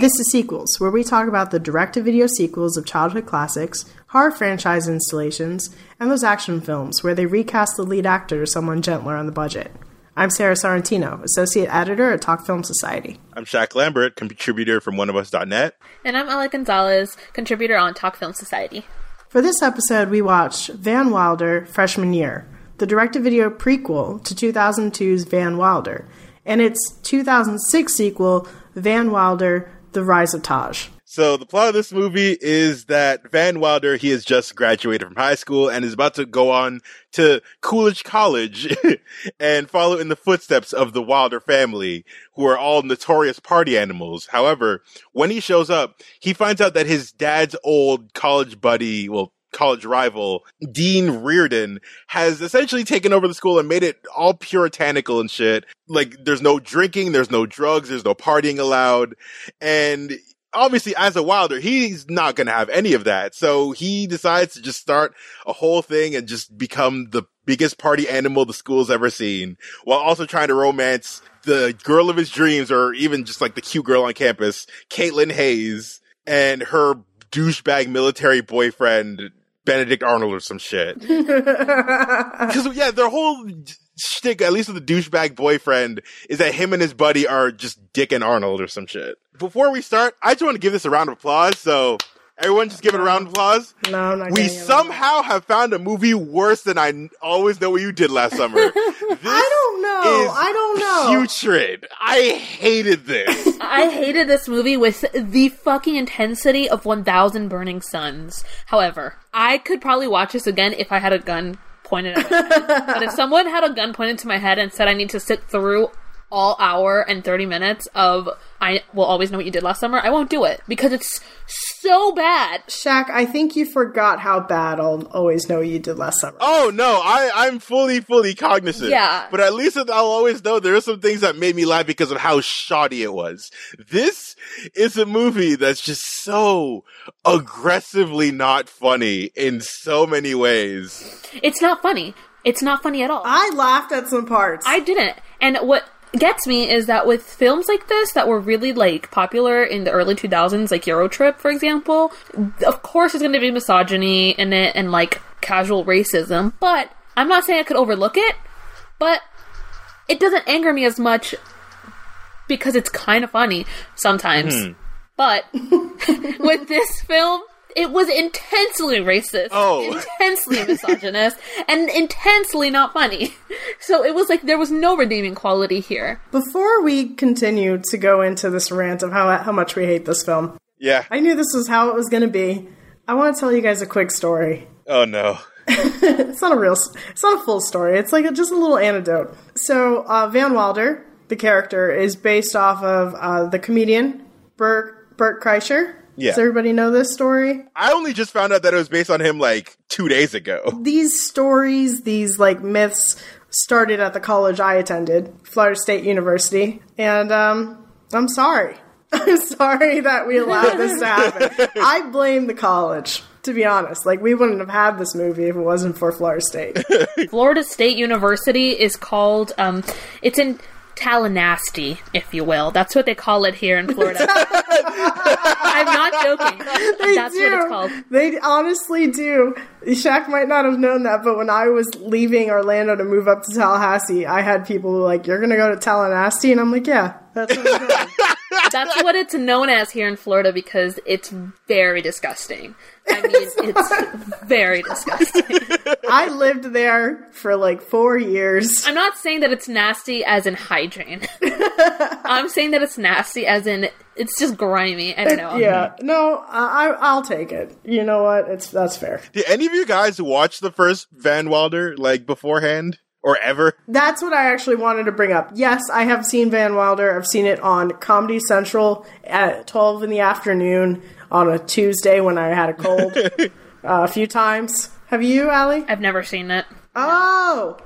This is Sequels, where we talk about the direct to video sequels of childhood classics, horror franchise installations, and those action films where they recast the lead actor to someone gentler on the budget. I'm Sara Sorrentino, Associate Editor at Talk Film Society. I'm Shak Lambert, contributor from oneofus.net. And I'm Ella Gonzalez, contributor on Talk Film Society. For this episode, we watched Van Wilder Freshman Year, the direct to video prequel to 2002's Van Wilder, and its 2006 sequel, Van Wilder The Rise of Taj. So the plot of this movie is that Van Wilder, he has just graduated from high school and is about to go on to Coolidge College and follow in the footsteps of the Wilder family, who are all notorious party animals. However, when he shows up, he finds out that his dad's old college buddy, well, college rival, Dean Reardon, has essentially taken over the school and made it all puritanical and shit. Like, there's no drinking, there's no drugs, there's no partying allowed. And obviously as a wilder he's not going to have any of that so he decides to just start a whole thing and just become the biggest party animal the school's ever seen while also trying to romance the girl of his dreams or even just like the cute girl on campus caitlin hayes and her douchebag military boyfriend benedict arnold or some shit because yeah their whole shtick, at least with the douchebag boyfriend, is that him and his buddy are just Dick and Arnold or some shit. Before we start, I just want to give this a round of applause. So everyone just give it a round of applause. No, I'm not We somehow have found a movie worse than I always know what you did last summer. This I don't know. I don't know. Putrid. I hated this. I hated this movie with the fucking intensity of 1000 Burning Suns. However, I could probably watch this again if I had a gun pointed at my head. but if someone had a gun pointed to my head and said I need to sit through all hour and 30 minutes of I will always know what you did last summer, I won't do it because it's so bad. Shak, I think you forgot how bad I'll always know you did last summer. Oh no, I, I'm fully, fully cognizant. Yeah. But at least I'll always know there are some things that made me laugh because of how shoddy it was. This is a movie that's just so aggressively not funny in so many ways. It's not funny. It's not funny at all. I laughed at some parts. I didn't. And what gets me is that with films like this that were really like popular in the early 2000s like Eurotrip for example, of course there's going to be misogyny in it and like casual racism, but I'm not saying I could overlook it, but it doesn't anger me as much because it's kind of funny sometimes. Hmm. But with this film, it was intensely racist, Oh. intensely misogynist, and intensely not funny. So it was like there was no redeeming quality here. Before we continue to go into this rant of how how much we hate this film, Yeah. I knew this was how it was going to be. I want to tell you guys a quick story. Oh no. It's not a real, it's not a full story. It's like a, just a little anecdote. So uh, Van Wilder, the character, is based off of uh, the comedian Bert Bert Kreischer. Yeah. Does everybody know this story? I only just found out that it was based on him like two days ago. These stories, these like myths, started at the college I attended, Florida State University, and um, I'm sorry. I'm sorry that we allowed this to happen. I blame the college. To be honest, like we wouldn't have had this movie if it wasn't for Florida State. Florida State University is called, um, it's in Tallahassee, if you will. That's what they call it here in Florida. I'm not joking. They That's do. what it's called. They honestly do. Shak might not have known that, but when I was leaving Orlando to move up to Tallahassee, I had people who were like, "You're gonna go to Tallahassee," and I'm like, "Yeah, that's what I'm doing." That's what it's known as here in Florida because it's very disgusting. I mean, it's very disgusting. I lived there for like four years. I'm not saying that it's nasty as in hygiene. I'm saying that it's nasty as in it's just grimy. I don't know. Yeah, no, I, I'll take it. You know what? It's that's fair. Did any of you guys watch the first Van Wilder like beforehand or ever? That's what I actually wanted to bring up. Yes, I have seen Van Wilder. I've seen it on Comedy Central at 12 in the afternoon on a Tuesday when I had a cold uh, a few times. Have you, Allie? I've never seen it. Oh,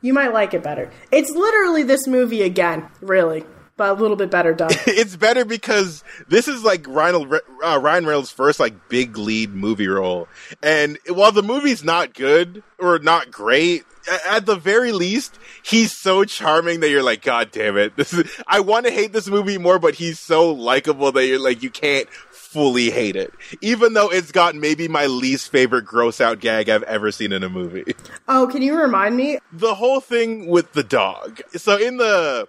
you might like it better. It's literally this movie again, really. But a little bit better done. it's better because this is like Ryan, uh, Ryan Reynolds' first like big lead movie role, and while the movie's not good or not great, at the very least, he's so charming that you're like, God damn it! This is I want to hate this movie more, but he's so likable that you're like, you can't fully hate it, even though it's got maybe my least favorite gross out gag I've ever seen in a movie. Oh, can you remind me? The whole thing with the dog. So in the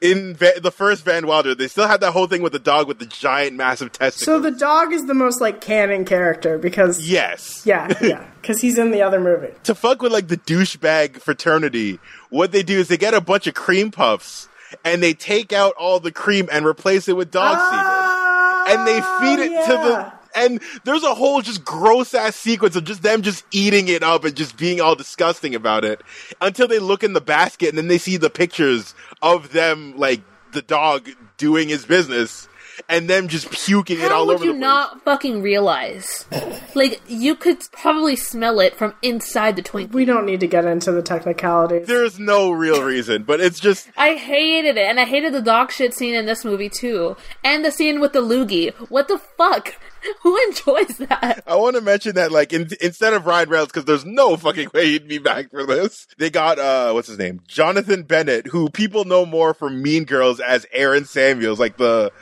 in Va- the first Van Wilder, they still had that whole thing with the dog with the giant, massive testicles. So the dog is the most like canon character because yes, yeah, yeah, because he's in the other movie. to fuck with like the douchebag fraternity, what they do is they get a bunch of cream puffs and they take out all the cream and replace it with dog ah, semen, and they feed it to Oh, the. And there's a whole just gross ass sequence of just them just eating it up and just being all disgusting about it until they look in the basket and then they see the pictures of them like the dog doing his business and them just puking it all would over you the place. not fucking realize? like you could probably smell it from inside the Twinkie. We don't need to get into the technicalities. There's no real reason, but it's just I hated it, and I hated the dog shit scene in this movie too, and the scene with the loogie. What the fuck? Who enjoys that? I want to mention that, like, in, instead of Ryan Reynolds, because there's no fucking way he'd be back for this. They got uh, what's his name, Jonathan Bennett, who people know more from Mean Girls as Aaron Samuels, like the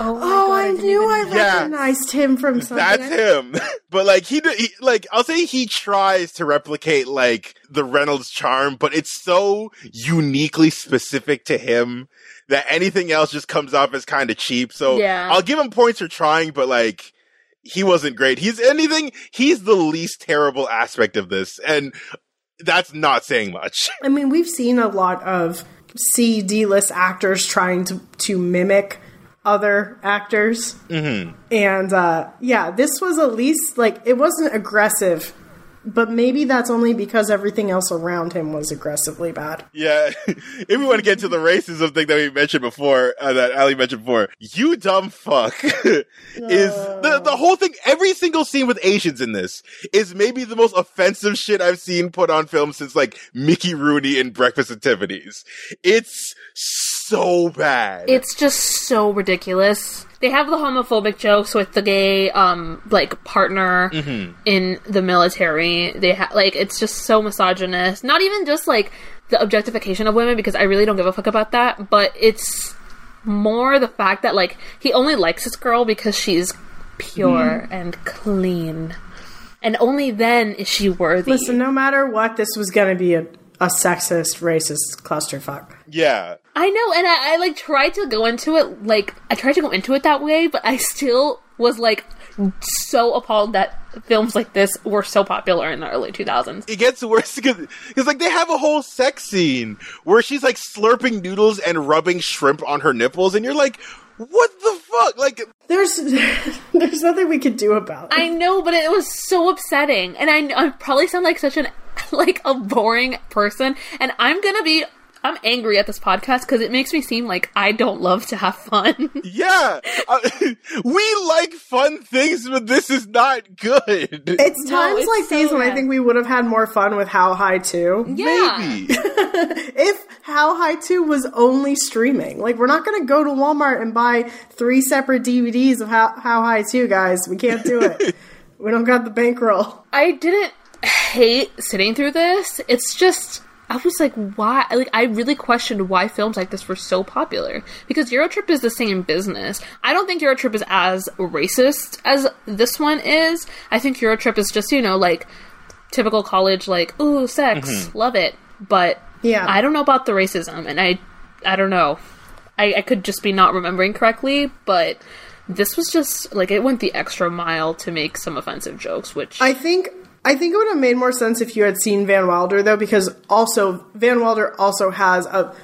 Oh, my oh, God, I knew I even- Yeah. recognized him from something. that's him. but like he, he, like I'll say he tries to replicate like the Reynolds charm, but it's so uniquely specific to him that anything else just comes off as kind of cheap. So Yeah. I'll give him points for trying, but like he wasn't great. He's anything. He's the least terrible aspect of this, and that's not saying much. I mean, we've seen a lot of C D list actors trying to to mimic other actors, mm-hmm. and uh, yeah, this was at least like it wasn't aggressive, but maybe that's only because everything else around him was aggressively bad. Yeah, if we want to get to the racism thing that we mentioned before, uh, that Ali mentioned before, you dumb fuck is the the whole thing. Every single scene with Asians in this is maybe the most offensive shit I've seen put on film since like Mickey Rooney in Breakfast at Tiffany's. It's so bad. It's just so ridiculous. They have the homophobic jokes with the gay, um, like partner in the military. They ha- like it's just so misogynist. Not even just like the objectification of women because I really don't give a fuck about that. But it's more the fact that like he only likes this girl because she's pure and clean, and only then is she worthy. Listen, no matter what, this was going to be a, a sexist, racist clusterfuck. yeah. I know, and I, I like tried to go into it like I tried to go into it that way, but I still was like so appalled that films like this were so popular in the early 2000s. It gets worse because like they have a whole sex scene where she's like slurping noodles and rubbing shrimp on her nipples, and you're like, what the fuck? Like There's there's nothing we could do about it. I know, but it was so upsetting, and I, I probably sound like such an like a boring person, and I'm gonna be. I'm angry at this podcast because it makes me seem like I don't love to have fun. Yeah, uh, we like fun things, but this is not good. It's No, times it's like so these when I think we would have had more fun with How High 2. yeah. Maybe. If How High 2 was only streaming. Like, we're not going to go to Walmart and buy three separate DVDs of How, How High 2, guys. We can't do it. we don't got the bankroll. I didn't hate sitting through this. It's just I was like, why? Like, I really questioned why films like this were so popular because Eurotrip is the same business. I don't think Eurotrip is as racist as this one is. I think Eurotrip is just you know like typical college like ooh sex mm-hmm. love it, but Yeah. I don't know about the racism, and I I don't know. I, I could just be not remembering correctly, but. This was just like it went the extra mile to make some offensive jokes, which I think. I think it would have made more sense if you had seen Van Wilder though, because also Van Wilder also has a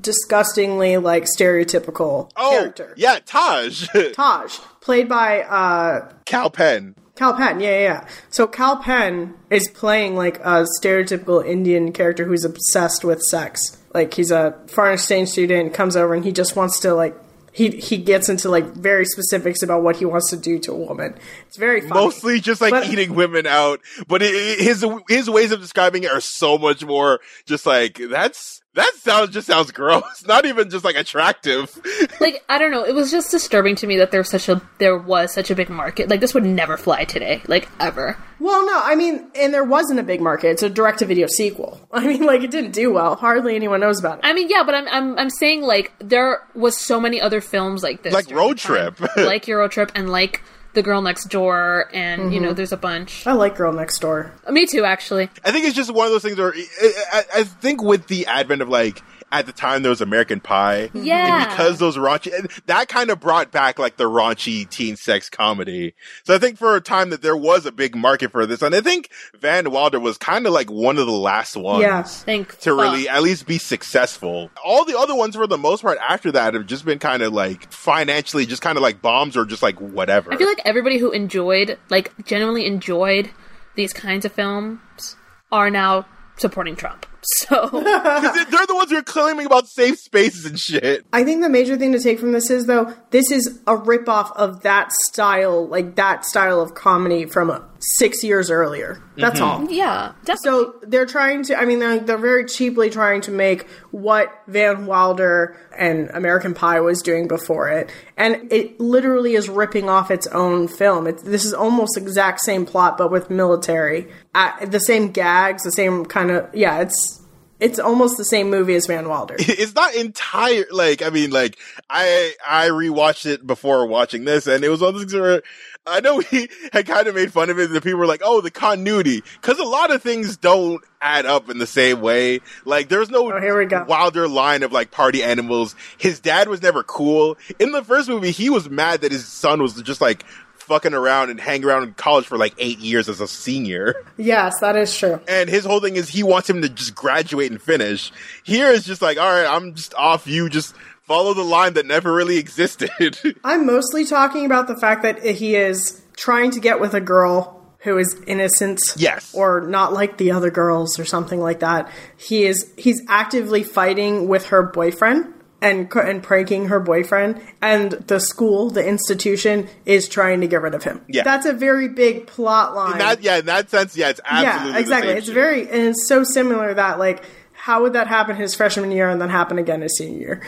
disgustingly like stereotypical Oh, character. yeah, Taj, Taj, played by uh, Kal Penn. Kal Penn, yeah, yeah, yeah. So Kal Penn is playing like a stereotypical Indian character who's obsessed with sex. Like he's a foreign exchange student, comes over and he just wants to like he he gets into like very specifics about what he wants to do to a woman. It's very funny. Mostly just like But- eating women out, but it, it- his his ways of describing it are so much more just like that's That sounds just sounds gross. Not even just like attractive. like I don't know. It was just disturbing to me that there's such a there was such a big market. Like this would never fly today, like ever. Well, no, I mean, and there wasn't a big market. It's a direct to video sequel. I mean, like it didn't do well. Hardly anyone knows about it. I mean, yeah, but I'm I'm I'm saying like there was so many other films like this, Like Road. Trip. like Euro Trip, and like The Girl Next Door, and you know, mm-hmm. there's a bunch. I like Girl Next Door. Me too, actually. I think it's just one of those things where I, I, I think with the advent of like at the time there was American Pie, Yeah. and because those raunchy and that kind of brought back like the raunchy teen sex comedy. So I think for a time that there was a big market for this, and I think Van Wilder was kind of like one of the last ones. Yeah. Think To really at least be successful. All the other ones, for the most part, after that, have just been kind of like financially, just kind of like bombs or just like whatever. I feel like everybody who enjoyed, like, genuinely enjoyed these kinds of films are now supporting Trump. So, 'Cause they're the ones who are claiming about safe spaces and shit. I think the major thing to take from this is though this is a ripoff of that style, like that style of comedy from uh, six years earlier. That's all. yeah, definitely. So they're trying to. I mean, they're, they're very cheaply trying to make what Van Wilder and American Pie was doing before it, and it literally is ripping off its own film. It, this is almost exact same plot, but with military, uh, the same gags, the same kind of. Yeah, it's it's almost the same movie as Van Wilder. it's not entire like I mean like I I rewatched it before watching this and it was one of those things where I know we had kind of made fun of it and people were like oh the continuity because a lot of things don't add up in the same way like there's no Oh, here we go. Wilder line of like party animals his dad was never cool in the first movie he was mad that his son was just like fucking around and hang around in college for like eight years as a senior yes, that is true. and his whole thing is he wants him to just graduate and finish. Here is just like, all right, I'm just off. You just follow the line that never really existed. I'm mostly talking about the fact that he is trying to get with a girl who is innocent. Yes. Or not like the other girls or something like that. He is he's actively fighting with her boyfriend and and pranking her boyfriend and the school, the institution is trying to get rid of him. Yeah. That's a very big plot line. in that, yeah, in that sense, yeah, it's absolutely yeah, exactly. It's shit. very and it's so similar that like how would that happen his freshman year and then happen again his senior year?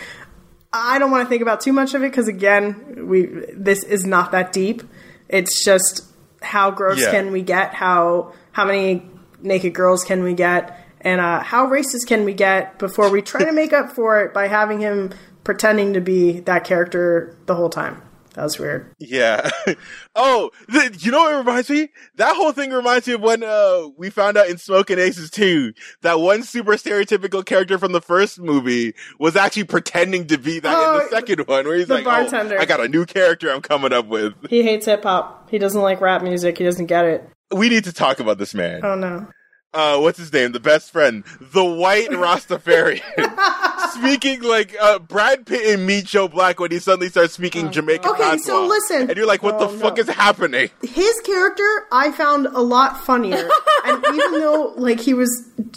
I don't want to think about too much of it because again, we this is not that deep. It's just how gross Yeah. can we get? How how many naked girls can we get? And uh, how racist can we get before we try to make up for it by having him pretending to be that character the whole time? That was weird. Yeah. oh, th- you know what it reminds me? That whole thing reminds me of when uh, we found out in Smokin' Aces 2 that one super stereotypical character from the first movie was actually pretending to be that in Oh, the second one, where he's like, bartender. oh, I got a new character I'm coming up with. He hates hip hop. He doesn't like rap music. He doesn't get it. We need to talk about this man. Oh no. Uh, what's his name? The best friend, the white Rastafarian, speaking like uh, Brad Pitt in Meet Joe Black when he suddenly starts speaking Jamaican. Okay, so listen. and you're like, what Oh, the fuck no. is happening? his character I found a lot funnier. and even though like he was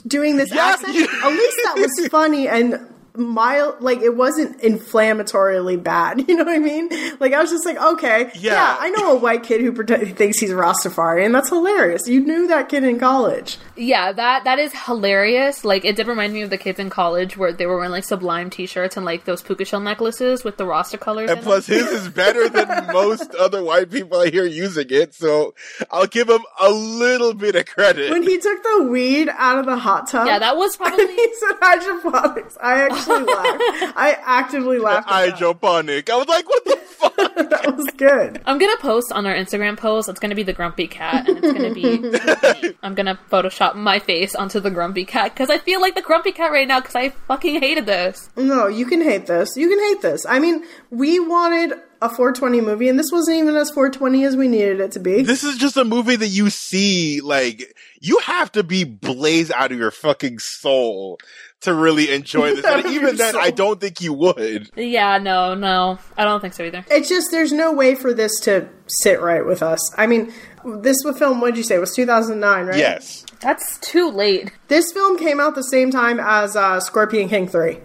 doing this Yeah, accent, you- at least that was funny and mild like it wasn't inflammatorily bad. You know what I mean? Like I was just like, okay, Yeah. yeah, I know a white kid who pretend- thinks he's Rastafari, and that's hilarious. You knew that kid in college. yeah, that that is hilarious. Like, it did remind me of the kids in college where they were wearing like Sublime T-shirts and like those puka shell necklaces with the Rasta colors. And in plus, them. his is better than most other white people I hear using it. So I'll give him a little bit of credit. When he took the weed out of the hot tub, yeah, that was and probably he said hydroponics. I actually laughed. I actively laughed. At that. Hydroponic. I was like, what the fuck? that was good. I'm gonna post on our Instagram post. It's gonna be the grumpy cat, and it's gonna be. I'm gonna Photoshop my face onto the grumpy cat because I feel like the grumpy cat right now because I fucking hated this. No, you can hate this. You can hate this. I mean, we wanted a 420 movie, and this wasn't even as 420 as we needed it to be. This is just a movie that you see, like, you have to be blazed out of your fucking soul to really enjoy this. Out And of even then, soul. I don't think you would. Yeah, no, no, I don't think so either. It's just there's no way for this to sit right with us. I mean, this film, what did you say, it was 2009, right? Yes. That's too late. This film came out the same time as uh, Scorpion King 3.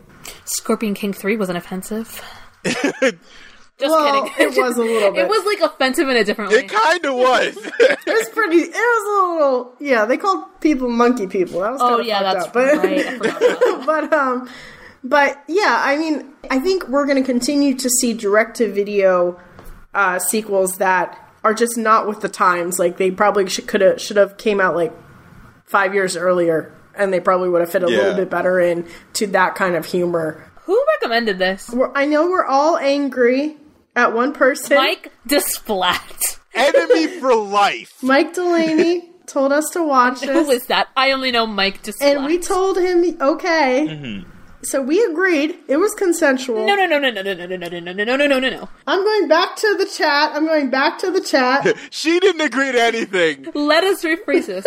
Scorpion King three wasn't offensive. Just Well, kidding. it was a little bit. It was like offensive in a different way. It kind of was. It was pretty. It was a little. Yeah, they called people monkey people. That was oh yeah, that's up, but, right. I forgot about that. but um, but yeah, I mean, I think we're going to continue to see direct to video uh, sequels that are just not with the times. Like they probably should could have should have came out like five years earlier, and they probably would have fit a Yeah. little bit better in to that kind of humor. Who recommended this? We're, I know we're all angry at one person. Mike Desplat. Enemy for life. Mike Delaney told us to watch Who this. was that? I only know Mike Desplat. And we told him okay. Mm-hmm. So we agreed. It was consensual. no, no, no, no, no, no, no, no, no, no, no, no, no, no, no, no. I'm going back to the chat. I'm going back to the chat. She didn't agree to anything. Let us rephrase this.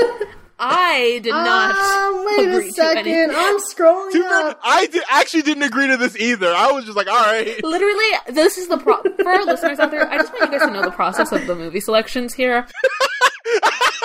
I did not. Um, wait agree a to second. anything. I'm scrolling To be fair, up. I did, actually didn't agree to this either. I was just like, all right. Literally, this is the pro- for our listeners out there. I just want you guys to know the process of the movie selections here.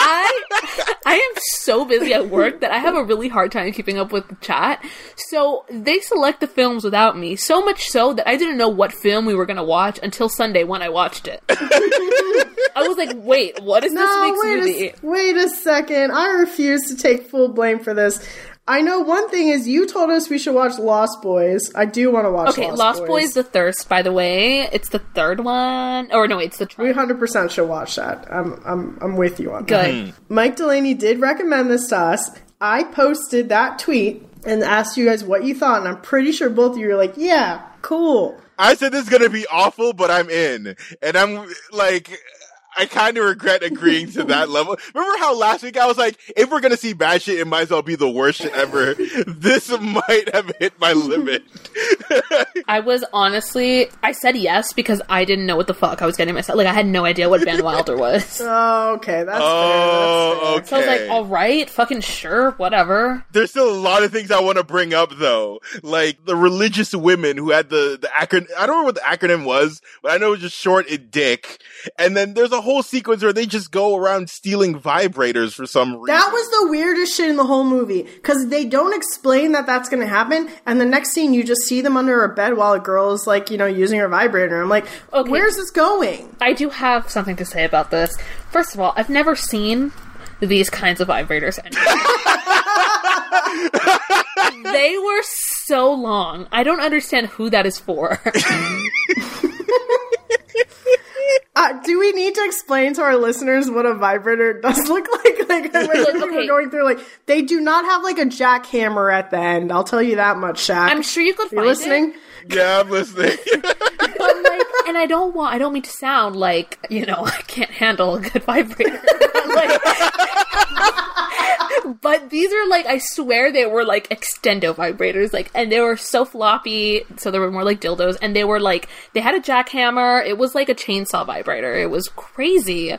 I I am so busy at work that I have a really hard time keeping up with the chat. So they select the films without me. So much so that I didn't know what film we were gonna watch until Sunday when I watched it. I was like, wait, what is No, this week's wait movie? a, wait a second. I refuse to take full blame for this. I know one thing is you told us we should watch Lost Boys. I do want to watch Okay, Lost, Lost Boys. Boys the Thirst, by the way. It's the third one. Or no, it's the we hundred percent should watch that. I'm I'm I'm with you on that. Good. Mm-hmm. Mike Delaney did recommend this to us. I posted that tweet and asked you guys what you thought, and I'm pretty sure both of you were like, "Yeah, cool." I said this is gonna be awful, but I'm in, and I'm like, I kind of regret agreeing to that level. Remember how last week I was like, if we're gonna see bad shit, it might as well be the worst shit ever. this might have hit my limit. I was honestly, I said yes because I didn't know what the fuck I was getting myself. Like, I had no idea what Van Wilder was. Oh, okay, that's oh, fair. That's So I was like, all right, fucking sure, whatever. There's still a lot of things I want to bring up though, like the religious women who had the the acronym. I don't know what the acronym was, but I know it was just short it dick. And then there's a whole sequence where they just go around stealing vibrators for some reason. That was the weirdest shit in the whole movie because they don't explain that that's going to happen, and the next scene you just see them under a bed while a girl is like, you know, using her vibrator. I'm like, Okay. where's this going? I do have something to say about this. First of all, I've never seen these kinds of vibrators they were so long. I don't understand who that is for. Uh, do we need to explain to our listeners what a vibrator does look like? Like, when okay. we're going through, like, they do not have like a jackhammer at the end. I'll tell you that much, Shak. I'm sure you could you find listening? it. yeah, I'm listening. But like, and I don't want, I don't mean to sound like, you know, I can't handle a good vibrator. like, but these are like, I swear they were like extendo vibrators, like, and they were so floppy, so they were more like dildos, and they were like, they had a jackhammer. It was like a chainsaw vibrator. It was crazy.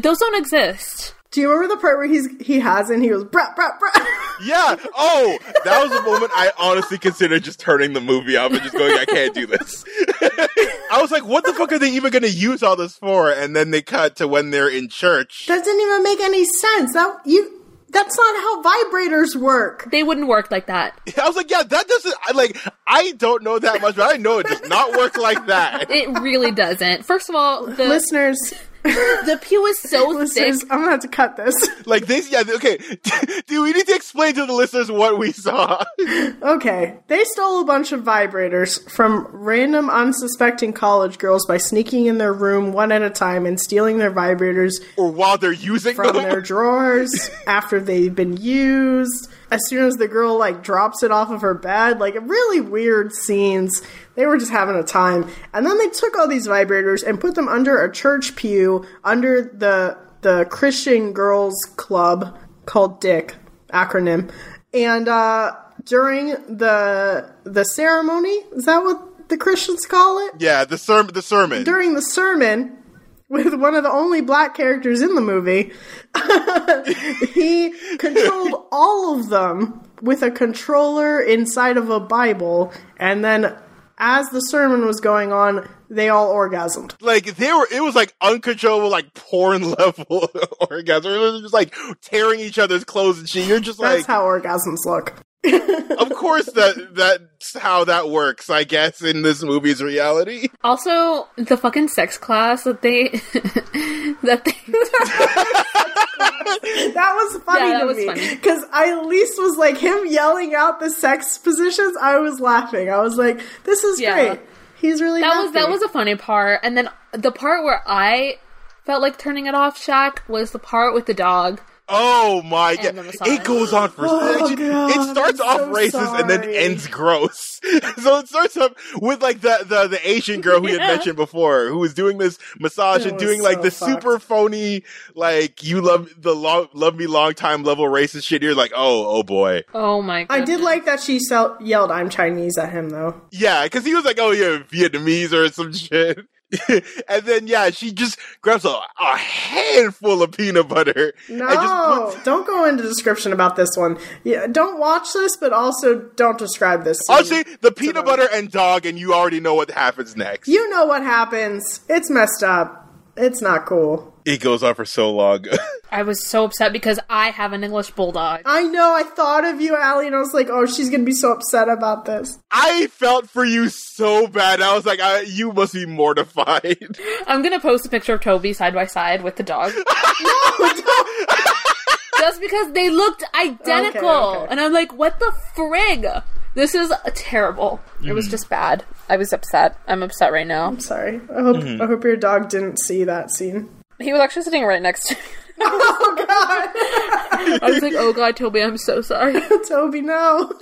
Those don't exist. Do you remember the part where he's he has and he goes, brah, brah, brah? yeah. Oh, that was the moment I honestly considered just turning the movie off and just going, I can't do this. I was like, what the fuck are they even going to use all this for? And then they cut to when they're in church. that didn't even make any sense. That you that's not how vibrators work. They wouldn't work like that. I was like, yeah, that doesn't. I like. I don't know that much, but I know it does not work like that. It really doesn't. First of all, the Listeners, the pew is so listeners, thick. I'm gonna have to cut this. Like this, yeah. Okay, do we need to explain to the listeners what we saw? Okay, they stole a bunch of vibrators from random unsuspecting college girls by sneaking in their room one at a time and stealing their vibrators or while they're using from them? their drawers after they've been used. As soon as the girl like drops it off of her bed, like really weird scenes. They were just having a time. And then they took all these vibrators and put them under a church pew under the the Christian Girls Club called Dick acronym. And uh during the the ceremony, is that what the Christians call it? yeah, the sermon. The sermon. during the sermon with one of the only black characters in the movie, he controlled all of them with a controller inside of a Bible, and then as the sermon was going on, they all orgasmed. like they were. It was like uncontrollable, like porn level orgasm. It was just like tearing each other's clothes and shit. You're just like. That's like, how orgasms look. Of course, that that's how that works. I guess in this movie's reality. Also, the fucking sex class that they that they That was funny Yeah, that to was me because I at least was like him yelling out the sex positions. I was laughing. I was like, "This is Yeah. great. He's really that was that was a funny part. And then the part where I felt like turning it off, Shak, was the part with the dog. Oh my god! It goes on for. Oh, actually, God, it starts I'm off so racist and then ends gross. so it starts up with like the the, the Asian girl who you had mentioned before, who was doing this massage It and was doing like so the fucked. super phony, like you love the long, love me long time level racist shit. You're like, oh oh boy, Oh my! I did like that she sell- yelled, "I'm Chinese" at him though. yeah, because he was like, oh yeah, Vietnamese or some shit. and then yeah, she just grabs a, a handful of peanut butter No, and just puts don't go into description about this one. Yeah, don't watch this, but also don't describe this. Oh, scene. Honestly, the peanut butter and dog, and you already know what happens next. you know what happens. It's messed up. It's not cool. It goes on for so long. I was so upset because I have an English bulldog. I know. I thought of you, Allie, and I was like, "Oh, she's gonna be so upset about this." I felt for you so bad. I was like, I, you must be mortified. I'm gonna post a picture of Toby side by side with the dog. no, Just because they looked identical. Okay, okay. And I'm like, what the frig? This is terrible. It was just bad. I was upset. I'm upset right now. I'm sorry. I hope Mm-hmm. I hope your dog didn't see that scene. He was actually sitting right next to me. Oh God, I was like, oh god, Toby, I'm so sorry. Toby, no.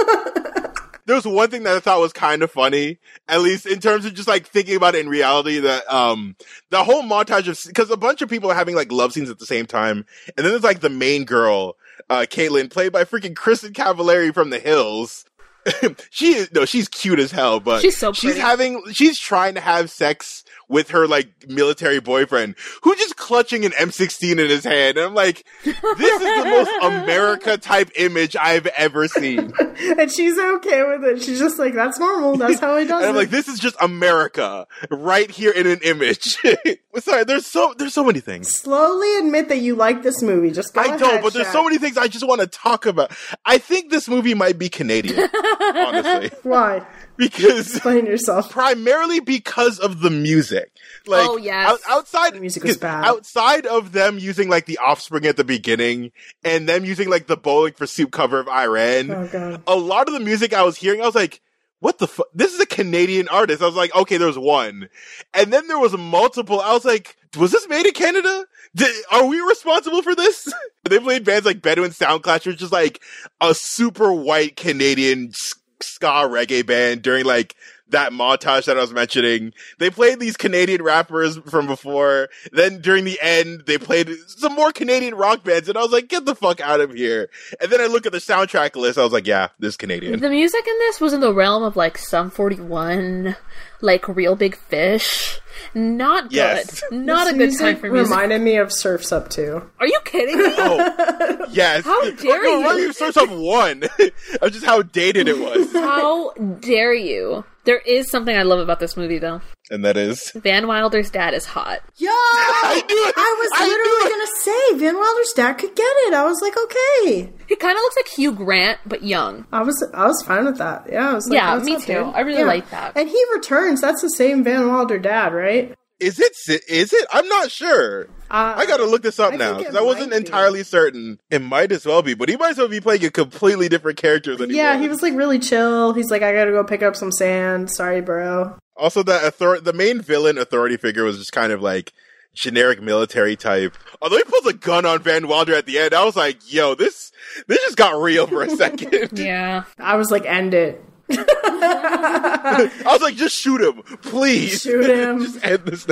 There was one thing that I thought was kind of funny, at least in terms of just like thinking about it in reality. That um, the whole montage of because a bunch of people are having like love scenes at the same time, and then there's like the main girl, uh, Caitlin, played by freaking Kristin Cavallari from The Hills. she is no, she's cute as hell, but She's so she's having she's trying to have sex with her like military boyfriend who just clutching an M16 in his hand. And I'm like, this is the most America type image I've ever seen. and she's okay with it. She's just like, "That's normal. That's how he does And I'm it." like, this is just America right here in an image. Sorry, there's so there's so many things. Slowly admit that you like this movie. Just go I don't, but there's so many things I just want to talk about. I think this movie might be Canadian, honestly, Why? Because Explain yourself. primarily because of the music. Like, Oh, yes. out- outside The music was bad. Outside of them using like the Offspring at the beginning, and them using like the Bowling for Soup cover of I Ran, Oh god. a lot of the music I was hearing, I was like, what the fuck? This is a Canadian artist. I was like, okay, there's one. And then there was multiple. I was like, was this made in Canada? Did, are we responsible for this? they played bands like Bedouin Soundclash, which is like a super white Canadian s- ska reggae band during like that montage that I was mentioning. They played these Canadian rappers from before. Then during the end, they played some more Canadian rock bands, and I was like, get the fuck out of here. And then I look at the soundtrack list, I was like, yeah, this is Canadian. The music in this was in the realm of like Sum 41, like Reel Big Fish. Not good. Yes. Not This a good time for music. Reminded me of Surfs Up too. Are you kidding me? Oh, yes. How dare no, you. Not even source of one. of just how dated it was. How dare you? There is something I love about this movie, though. And that is. Van Wilder's dad is hot. Yeah, I knew it. I was I literally gonna say Van Wilder's dad could get it. I was like, okay. He kind of looks like Hugh Grant, but young. I was I was fine with that. Yeah, I was like, Yeah, me too. dude?" I really like that. And he returns. That's the same Van Wilder dad, right? Is it? Is it? I'm not sure. Uh, I gotta look this up I now because I wasn't might be. entirely certain. It might as well be, but he might as well be playing a completely different character than Yeah, he he was. was like really chill. He's like, I gotta go pick up some sand. Sorry, bro. Also, the author- the main villain authority figure was just kind of like generic military type. Oh, Although he pulls a gun on Van Wilder at the end, I was like, "Yo, this this just got real for a second. Yeah. I was like, end it. I was like, "Just shoot him, please." Shoot him. just end this.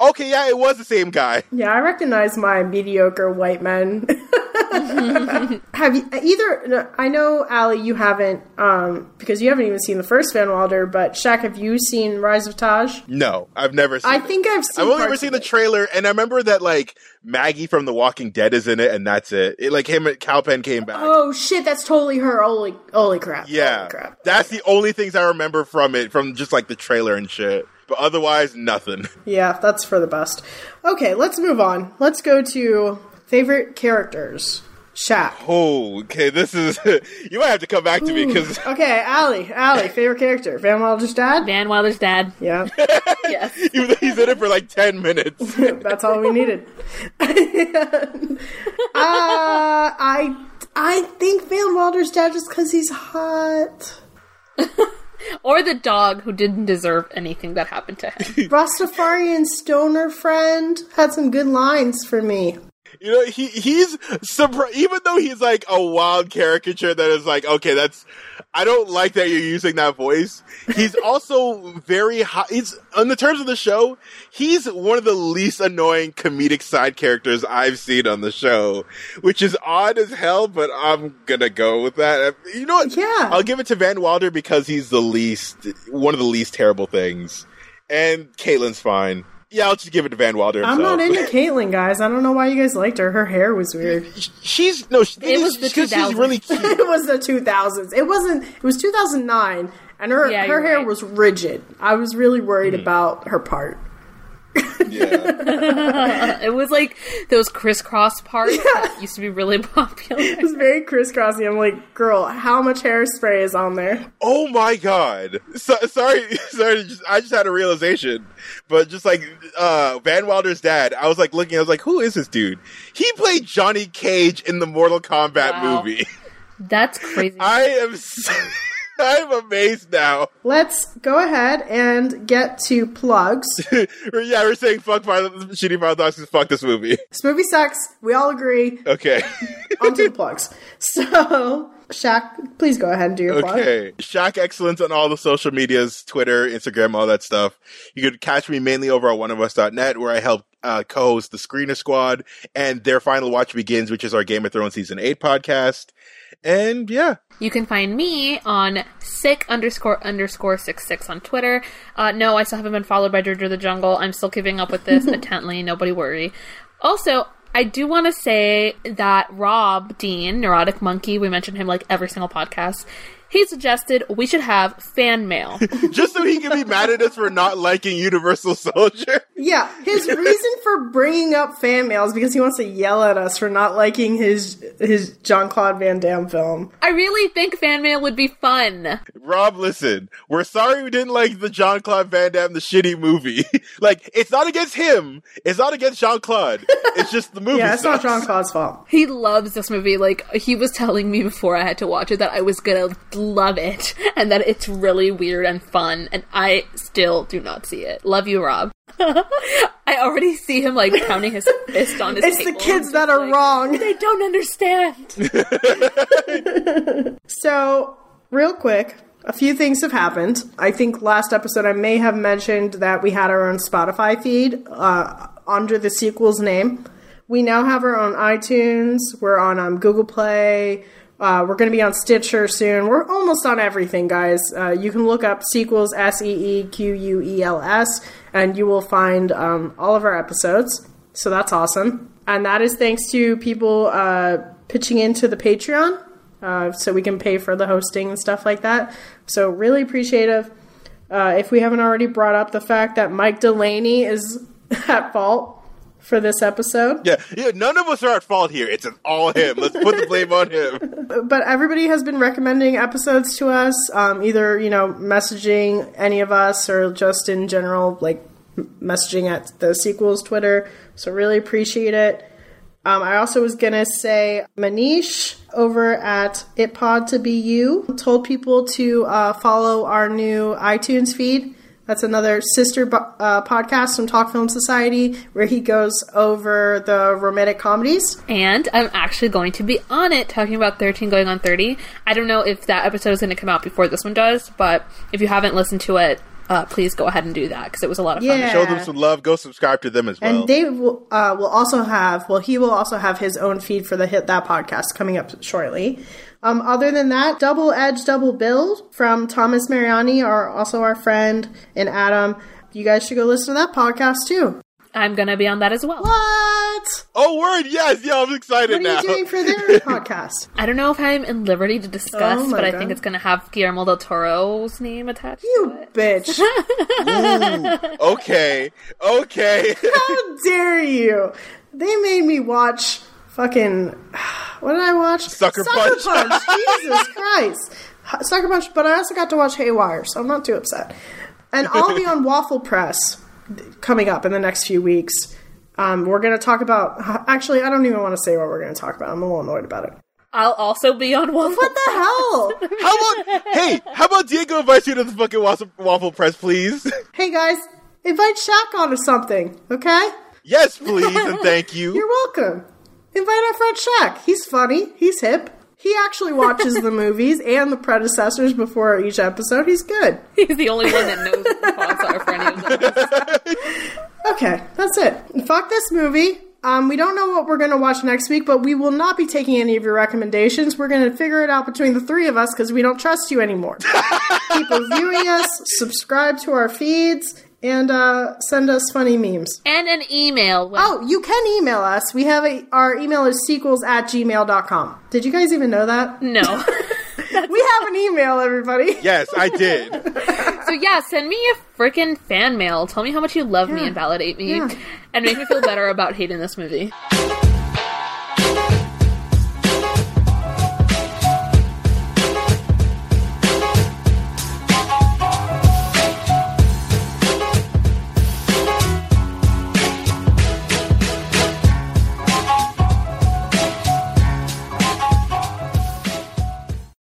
Okay, yeah, it was the same guy. Yeah, I recognize my mediocre white men. have you either? I know, Allie, you haven't, um, because you haven't even seen the first Van Wilder. But Shak, have you seen Rise of Taj? No, I've never seen. I it. think I've seen. I've only ever seen the trailer, and I remember that like Maggie from The Walking Dead is in it, and that's it. it like him Kal Penn came back. Oh shit, that's totally her. Holy, holy crap! yeah, holy crap. that's the only things I remember from it, from just like the trailer and shit. But otherwise, nothing. Yeah, that's for the best. Okay, let's move on. Let's go to favorite characters. Shak. Oh, okay. This is you might have to come back to me because Okay, Allie. Allie, favorite character. Van Wilder's dad? Van Wilder's dad. Yeah. Yes. even though he's in it for like ten minutes. That's all we needed. uh, I I think Van Wilder's dad just because he's hot. or the dog who didn't deserve anything that happened to him. Rastafarian stoner friend had some good lines for me. You know, he he's surprised. even though he's like a wild caricature that is like, okay, that's I don't like that you're using that voice. He's also very high. He's on the terms of the show, he's one of the least annoying comedic side characters I've seen on the show, which is odd as hell. But I'm gonna go with that. You know what? Yeah. I'll give it to Van Wilder because he's the least one of the least terrible things, and Caitlin's fine. Yeah, I'll just give it to Van Wilder. I'm not into Caitlyn, guys. I don't know why you guys liked her. Her hair was weird. She's no. She, It was the because she's 2000s. really cute. it was the 2000s. It wasn't. It was 2009, and her Yeah, her hair right. was rigid. I was really worried Hmm. about her part. Yeah. It was like those crisscross parts that used to be really popular. It was very crisscrossy. I'm like, girl, how much hairspray is on there? oh my god. So, sorry, sorry. Just, I just had a realization, but just like uh, Van Wilder's dad, I was like looking. I was like, who is this dude? He played Johnny Cage in the Mortal Kombat Wow. movie. That's crazy. I am. So, I'm amazed now. Let's go ahead and get to plugs. yeah, we're saying fuck Final, shitty Final Thoughts. Fuck this movie. this movie sucks. We all agree. Okay. On to the plugs. So, Shak, please go ahead and do your plug. Okay. Shak Excellence on all the social medias, Twitter, Instagram, all that stuff. You could catch me mainly over at oneofus.net where I help uh, co-host the Screener Squad and their final watch begins, which is our Game of Thrones season eight podcast. And yeah, You can find me on sick underscore underscore six six on Twitter. Uh, no, I still haven't been followed by Georgia the Jungle. I'm still keeping up with this intently. Nobody worry. Also, I do want to say that Rob Dean, Neurotic Monkey, we mentioned him like every single podcast. He suggested we should have fan mail. just so he can be mad at us for not liking Universal Soldier. Yeah, his reason for bringing up fan mail is because he wants to yell at us for not liking his his Jean Claude Van Damme film. I really think fan mail would be fun. Rob, listen, we're sorry we didn't like the Jean Claude Van Damme, the shitty movie. like, it's not against him. It's not against Jean Claude. It's just the movie. Yeah, it's not sucks. Jean Claude's fault. He loves this movie. Like he was telling me before I had to watch it that I was gonna love it and that it's really weird and fun. And I still do not see it. Love you, Rob. I already see him like pounding his fist on his. It's the kids that are like, wrong. They don't understand. So, real quick, a few things have happened. I think last episode I may have mentioned that we had our own Spotify feed uh, under the sequel's name. We now have our own iTunes. We're on um, Google Play. Uh, we're going to be on Stitcher soon. We're almost on everything, guys. Uh, you can look up sequels, S E E Q U E L S, and you will find um, all of our episodes. So that's awesome. And that is thanks to people uh, pitching into the Patreon uh, so we can pay for the hosting and stuff like that. So really appreciative. Uh, if we haven't already brought up the fact that Mike Delaney is at fault for this episode, Yeah, yeah, none of us are at fault here. It's all him. Let's put the blame on him. but everybody has been recommending episodes to us, um, either you know messaging any of us or just in general, like messaging at the sequels Twitter. So really appreciate it. Um, I also was gonna say Manish over at Itpod to Be You told people to uh, follow our new iTunes feed. That's another sister bo- uh, podcast from Talk Film Society where he goes over the romantic comedies. and I'm actually going to be on it talking about 13 going on 30. I don't know if that episode is going to come out before this one does, but if you haven't listened to it, uh, please go ahead and do that because it was a lot of fun. Yeah. Show them some love. Go subscribe to them as well. And Dave will, uh, will also have, well, he will also have his own feed for the Hit That podcast coming up shortly. Um, other than that, Double Edge Double Build from Thomas Mariani are also our friend and Adam. You guys should go listen to that podcast too. I'm going to be on that as well. What? oh, word! Yes, yeah, I'm excited What are now. you doing for their podcast? I don't know if I'm in liberty to discuss, Oh my but I think it's going to have Guillermo del Toro's name attached to You it. bitch. okay, okay. How dare you? They made me watch fucking what did I watch? Sucker Punch. Jesus Christ, Sucker Punch. But I also got to watch Haywire, so I'm not too upset. And I'll be on Waffle Press coming up in the next few weeks. Um, we're going to talk about. Actually, I don't even want to say what we're going to talk about. I'm a little annoyed about it. I'll also be on Waffle. What the hell? How about hey? How about Diego invite you to the fucking waffle, waffle press, please? hey guys, invite Shak onto something, okay? yes, please, and thank you. You're welcome. Invite our friend Shak. He's funny. He's hip. He actually watches the movies and the predecessors before each episode. He's good. He's the only one that knows what the plots are for any of. Okay, that's it. Fuck this movie. Um, we don't know what we're going to watch next week, but we will not be taking any of your recommendations. We're going to figure it out between the three of us because we don't trust you anymore. Keep reviewing us, subscribe to our feeds, and uh, send us funny memes. And an email. With- Oh, you can email us. We have a our email is sequels at gmail.com. Did you guys even know that? no. We have an email, everybody. Yes, I did. so yeah, send me a freaking fan mail. Tell me how much you love me and validate me, Yeah. and make me feel better about hating this movie.